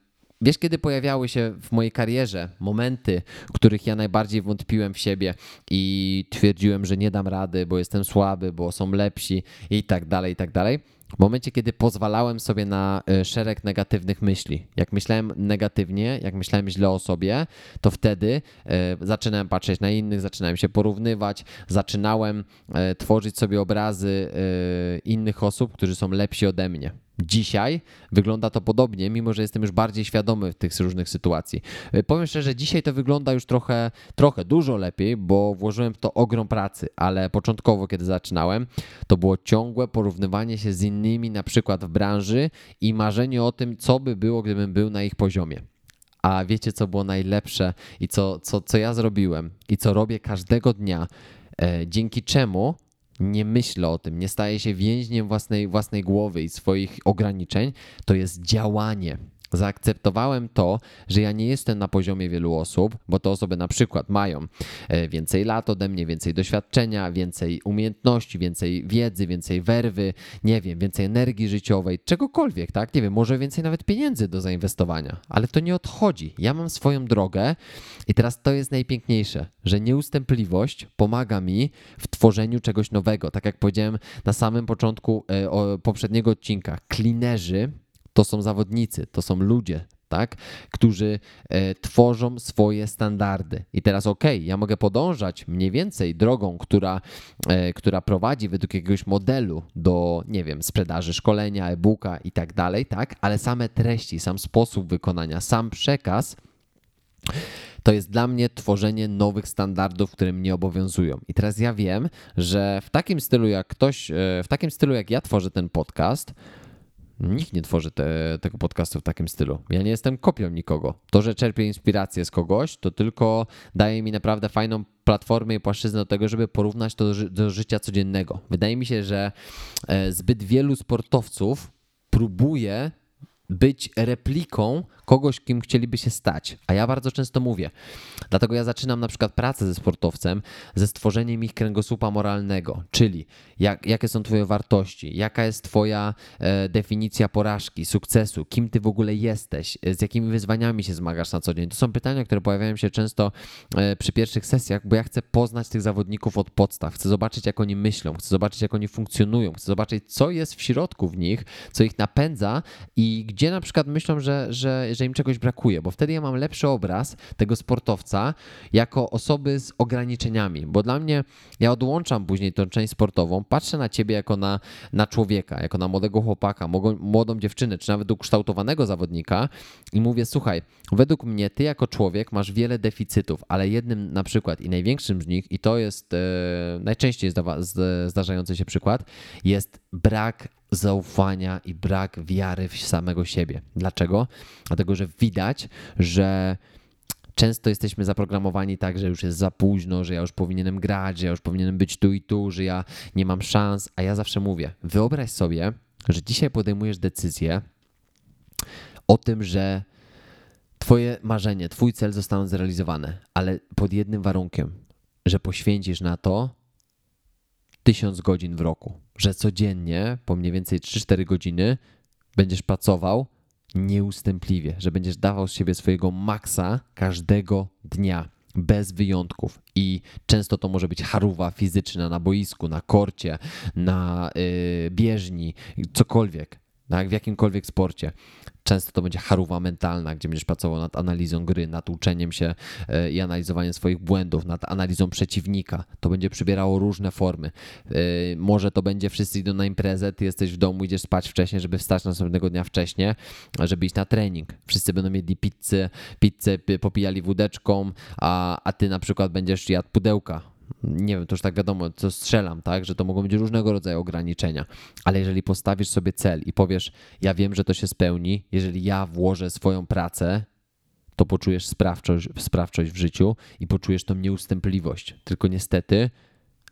Wiesz, kiedy pojawiały się w mojej karierze momenty, których ja najbardziej wątpiłem w siebie i twierdziłem, że nie dam rady, bo jestem słaby, bo są lepsi i tak dalej, i tak dalej? W momencie, kiedy pozwalałem sobie na e, szereg negatywnych myśli, jak myślałem negatywnie, jak myślałem źle o sobie, to wtedy e, zaczynałem patrzeć na innych, zaczynałem się porównywać, zaczynałem e, tworzyć sobie obrazy innych osób, którzy są lepsi ode mnie. Dzisiaj wygląda to podobnie, mimo że jestem już bardziej świadomy tych różnych sytuacji. E, powiem szczerze, dzisiaj to wygląda już trochę, trochę dużo lepiej, bo włożyłem w to ogrom pracy, ale początkowo, kiedy zaczynałem, to było ciągłe porównywanie się z innymi, na przykład w branży i marzenie o tym, co by było, gdybym był na ich poziomie. A wiecie, co było najlepsze i co, co, co ja zrobiłem i co robię każdego dnia, e, dzięki czemu nie myślę o tym, nie staję się więźniem własnej, własnej głowy i swoich ograniczeń, to jest działanie. Zaakceptowałem to, że ja nie jestem na poziomie wielu osób, bo te osoby na przykład mają e, więcej lat ode mnie, więcej doświadczenia, więcej umiejętności, więcej wiedzy, więcej werwy, nie wiem, więcej energii życiowej, czegokolwiek, tak? Nie wiem, może więcej nawet pieniędzy do zainwestowania, ale to nie odchodzi. Ja mam swoją drogę i teraz to jest najpiękniejsze, że nieustępliwość pomaga mi w tworzeniu czegoś nowego. Tak jak powiedziałem na samym początku e, poprzedniego odcinka, klinerzy to są zawodnicy, to są ludzie, tak, którzy e, tworzą swoje standardy. I teraz ok, ja mogę podążać mniej więcej drogą, która, e, która prowadzi według jakiegoś modelu do, nie wiem, sprzedaży szkolenia, e-booka i tak dalej, tak, ale same treści, sam sposób wykonania, sam przekaz to jest dla mnie tworzenie nowych standardów, które mnie obowiązują. I teraz ja wiem, że w takim stylu jak ktoś, e, w takim stylu jak ja tworzę ten podcast, Nikt nie tworzy te, tego podcastu w takim stylu. Ja nie jestem kopią nikogo. To, że czerpię inspirację z kogoś, to tylko daje mi naprawdę fajną platformę i płaszczyznę do tego, żeby porównać to do, do życia codziennego. Wydaje mi się, że e, zbyt wielu sportowców próbuje być repliką kogoś, kim chcieliby się stać. A ja bardzo często mówię. Dlatego ja zaczynam na przykład pracę ze sportowcem ze stworzeniem ich kręgosłupa moralnego, czyli jak, jakie są Twoje wartości, jaka jest Twoja e, definicja porażki, sukcesu, kim Ty w ogóle jesteś, z jakimi wyzwaniami się zmagasz na co dzień. To są pytania, które pojawiają się często e, przy pierwszych sesjach, bo ja chcę poznać tych zawodników od podstaw, chcę zobaczyć, jak oni myślą, chcę zobaczyć, jak oni funkcjonują, chcę zobaczyć, co jest w środku w nich, co ich napędza i gdzie na przykład myślą, że, że, że im czegoś brakuje, bo wtedy ja mam lepszy obraz tego sportowca jako osoby z ograniczeniami, bo dla mnie ja odłączam później tą część sportową, patrzę na ciebie jako na, na człowieka, jako na młodego chłopaka, młodą dziewczynę, czy nawet ukształtowanego zawodnika i mówię, słuchaj, według mnie ty jako człowiek masz wiele deficytów, ale jednym na przykład i największym z nich, i to jest e, najczęściej zda, zdarzający się przykład, jest brak zaufania i brak wiary w samego siebie. Dlaczego? Dlatego, że widać, że często jesteśmy zaprogramowani tak, że już jest za późno, że ja już powinienem grać, że ja już powinienem być tu i tu, że ja nie mam szans, a ja zawsze mówię, wyobraź sobie, że dzisiaj podejmujesz decyzję o tym, że Twoje marzenie, Twój cel zostaną zrealizowane, ale pod jednym warunkiem, że poświęcisz na to tysiąc godzin w roku, że codziennie po mniej więcej 3-4 godziny będziesz pracował nieustępliwie, że będziesz dawał z siebie swojego maksa każdego dnia bez wyjątków. I często to może być haruwa fizyczna na boisku, na korcie, na yy, bieżni, cokolwiek, tak, w jakimkolwiek sporcie. Często to będzie haruwa mentalna, gdzie będziesz pracował nad analizą gry, nad uczeniem się e, i analizowaniem swoich błędów, nad analizą przeciwnika. To będzie przybierało różne formy. E, może to będzie wszyscy idą na imprezę, ty jesteś w domu, idziesz spać wcześniej, żeby wstać następnego dnia wcześniej, żeby iść na trening. Wszyscy będą mieli pizzę, pizzę popijali wódeczką, a, a ty na przykład będziesz jadł pudełka nie wiem, to już tak wiadomo, co strzelam, tak, że to mogą być różnego rodzaju ograniczenia, ale jeżeli postawisz sobie cel i powiesz, ja wiem, że to się spełni, jeżeli ja włożę swoją pracę, to poczujesz sprawczość, sprawczość w życiu i poczujesz tą nieustępliwość. Tylko niestety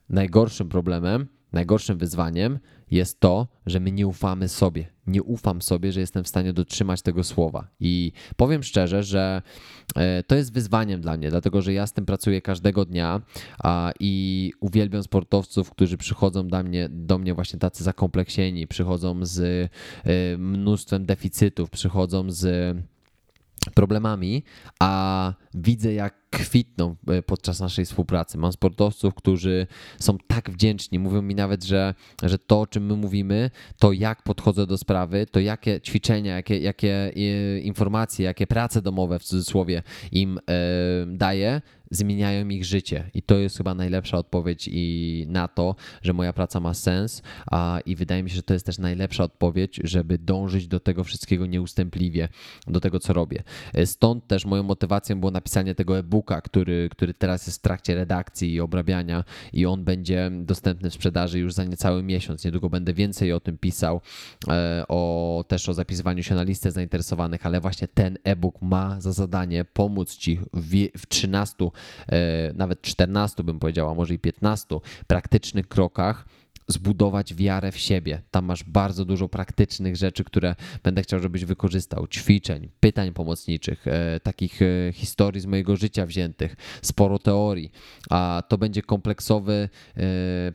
najgorszym problemem, najgorszym wyzwaniem jest to, że my nie ufamy sobie. Nie ufam sobie, że jestem w stanie dotrzymać tego słowa. I powiem szczerze, że e, to jest wyzwaniem dla mnie, dlatego że ja z tym pracuję każdego dnia i uwielbiam sportowców, którzy przychodzą do mnie, do mnie właśnie tacy zakompleksieni, przychodzą z e, mnóstwem deficytów, przychodzą z problemami, a widzę, jak kwitną e, podczas naszej współpracy. Mam sportowców, którzy są tak wdzięczni, mówią mi nawet, że, że to, o czym my mówimy, to jak podchodzę do sprawy, to jakie ćwiczenia, jakie, jakie e, informacje, jakie prace domowe w cudzysłowie im e, daję, zmieniają ich życie. I to jest chyba najlepsza odpowiedź i na to, że moja praca ma sens. A, I wydaje mi się, że to jest też najlepsza odpowiedź, żeby dążyć do tego wszystkiego nieustępliwie, do tego, co robię. Stąd też moją motywacją było napisanie tego e-booka, który, który teraz jest w trakcie redakcji i obrabiania, i on będzie dostępny w sprzedaży już za niecały miesiąc. Niedługo będę więcej o tym pisał, e, o, też o zapisywaniu się na listę zainteresowanych, ale właśnie ten e-book ma za zadanie pomóc Ci w, w 13 E, nawet 14 bym powiedziała, może i 15 praktycznych krokach zbudować wiarę w siebie. Tam masz bardzo dużo praktycznych rzeczy, które będę chciał, żebyś wykorzystał. Ćwiczeń, pytań pomocniczych, e, takich e, historii z mojego życia wziętych, sporo teorii. A to będzie kompleksowe e,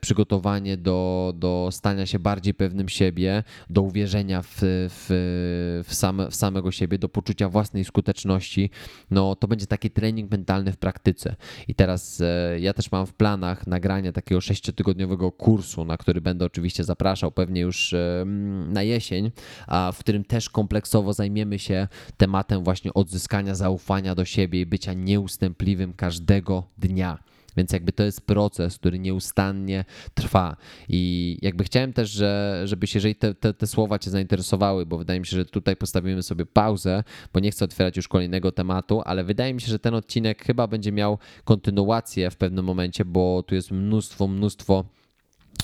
przygotowanie do, do stania się bardziej pewnym siebie, do uwierzenia w, w, w, same, w samego siebie, do poczucia własnej skuteczności. No to będzie taki trening mentalny w praktyce. I teraz ja też mam w planach nagrania takiego sześciotygodniowego kursu, na który będę oczywiście zapraszał pewnie już na jesień, w którym też kompleksowo zajmiemy się tematem właśnie odzyskania zaufania do siebie i bycia nieustępliwym każdego dnia. Więc jakby to jest proces, który nieustannie trwa. I jakby chciałem też, że, żebyś, jeżeli te, te, te, słowa Cię zainteresowały, bo wydaje mi się, że tutaj postawimy sobie pauzę, bo nie chcę otwierać już kolejnego tematu, ale wydaje mi się, że ten odcinek chyba będzie miał kontynuację w pewnym momencie, bo tu jest mnóstwo, mnóstwo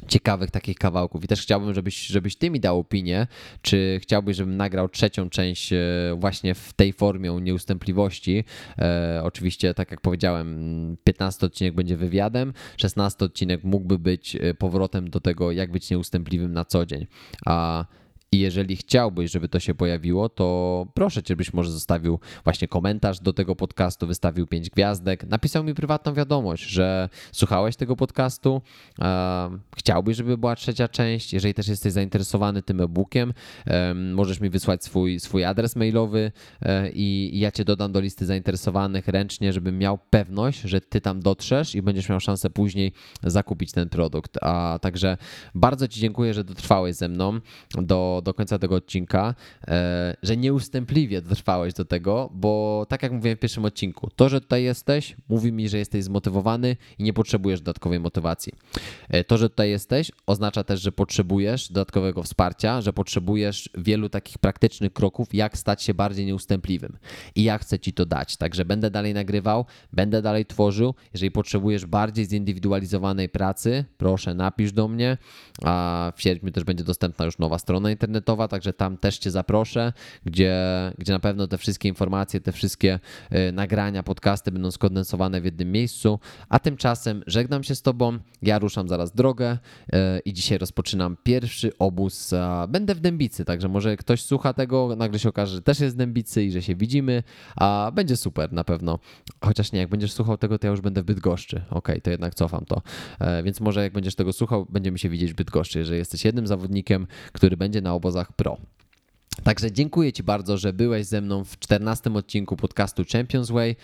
ciekawych takich kawałków. I też chciałbym, żebyś, żebyś ty mi dał opinię, czy chciałbyś, żebym nagrał trzecią część e, właśnie w tej formie nieustępliwości. E, oczywiście, tak jak powiedziałem, 15 odcinek będzie wywiadem, 16 odcinek mógłby być e, powrotem do tego, jak być nieustępliwym na co dzień. A I jeżeli chciałbyś, żeby to się pojawiło, to proszę cię, byś może zostawił właśnie komentarz do tego podcastu, wystawił pięć gwiazdek, napisał mi prywatną wiadomość, że słuchałeś tego podcastu, e, chciałbyś, żeby była trzecia część. Jeżeli też jesteś zainteresowany tym e-bookiem, e, możesz mi wysłać swój, swój adres mailowy e, i, ja cię dodam do listy zainteresowanych ręcznie, żebym miał pewność, że ty tam dotrzesz i będziesz miał szansę później zakupić ten produkt. A także bardzo ci dziękuję, że dotrwałeś ze mną do do końca tego odcinka, e, że nieustępliwie dotrwałeś do tego, bo tak jak mówiłem w pierwszym odcinku, to, że tutaj jesteś, mówi mi, że jesteś zmotywowany i nie potrzebujesz dodatkowej motywacji. E, to, że tutaj jesteś, oznacza też, że potrzebujesz dodatkowego wsparcia, że potrzebujesz wielu takich praktycznych kroków, jak stać się bardziej nieustępliwym. I ja chcę ci to dać. Także będę dalej nagrywał, będę dalej tworzył. Jeżeli potrzebujesz bardziej zindywidualizowanej pracy, proszę napisz do mnie. A w sierpniu też będzie dostępna już nowa strona internetowa internetowa, także tam też Cię zaproszę, gdzie, gdzie na pewno te wszystkie informacje, te wszystkie e, nagrania, podcasty będą skondensowane w jednym miejscu. A tymczasem żegnam się z Tobą, ja ruszam zaraz drogę e, i dzisiaj rozpoczynam pierwszy obóz. Będę w Dębicy, także może ktoś słucha tego, nagle się okaże, że też jest w Dębicy i że się widzimy, a będzie super na pewno. Chociaż nie, jak będziesz słuchał tego, to ja już będę w Bydgoszczy. Okay, to jednak cofam to. E, więc może jak będziesz tego słuchał, będziemy się widzieć w Bydgoszczy, jeżeli jesteś jednym zawodnikiem, który będzie obozach pro. Także dziękuję Ci bardzo, że byłeś ze mną w 14 odcinku podcastu Champions Way.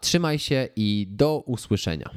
Trzymaj się i do usłyszenia.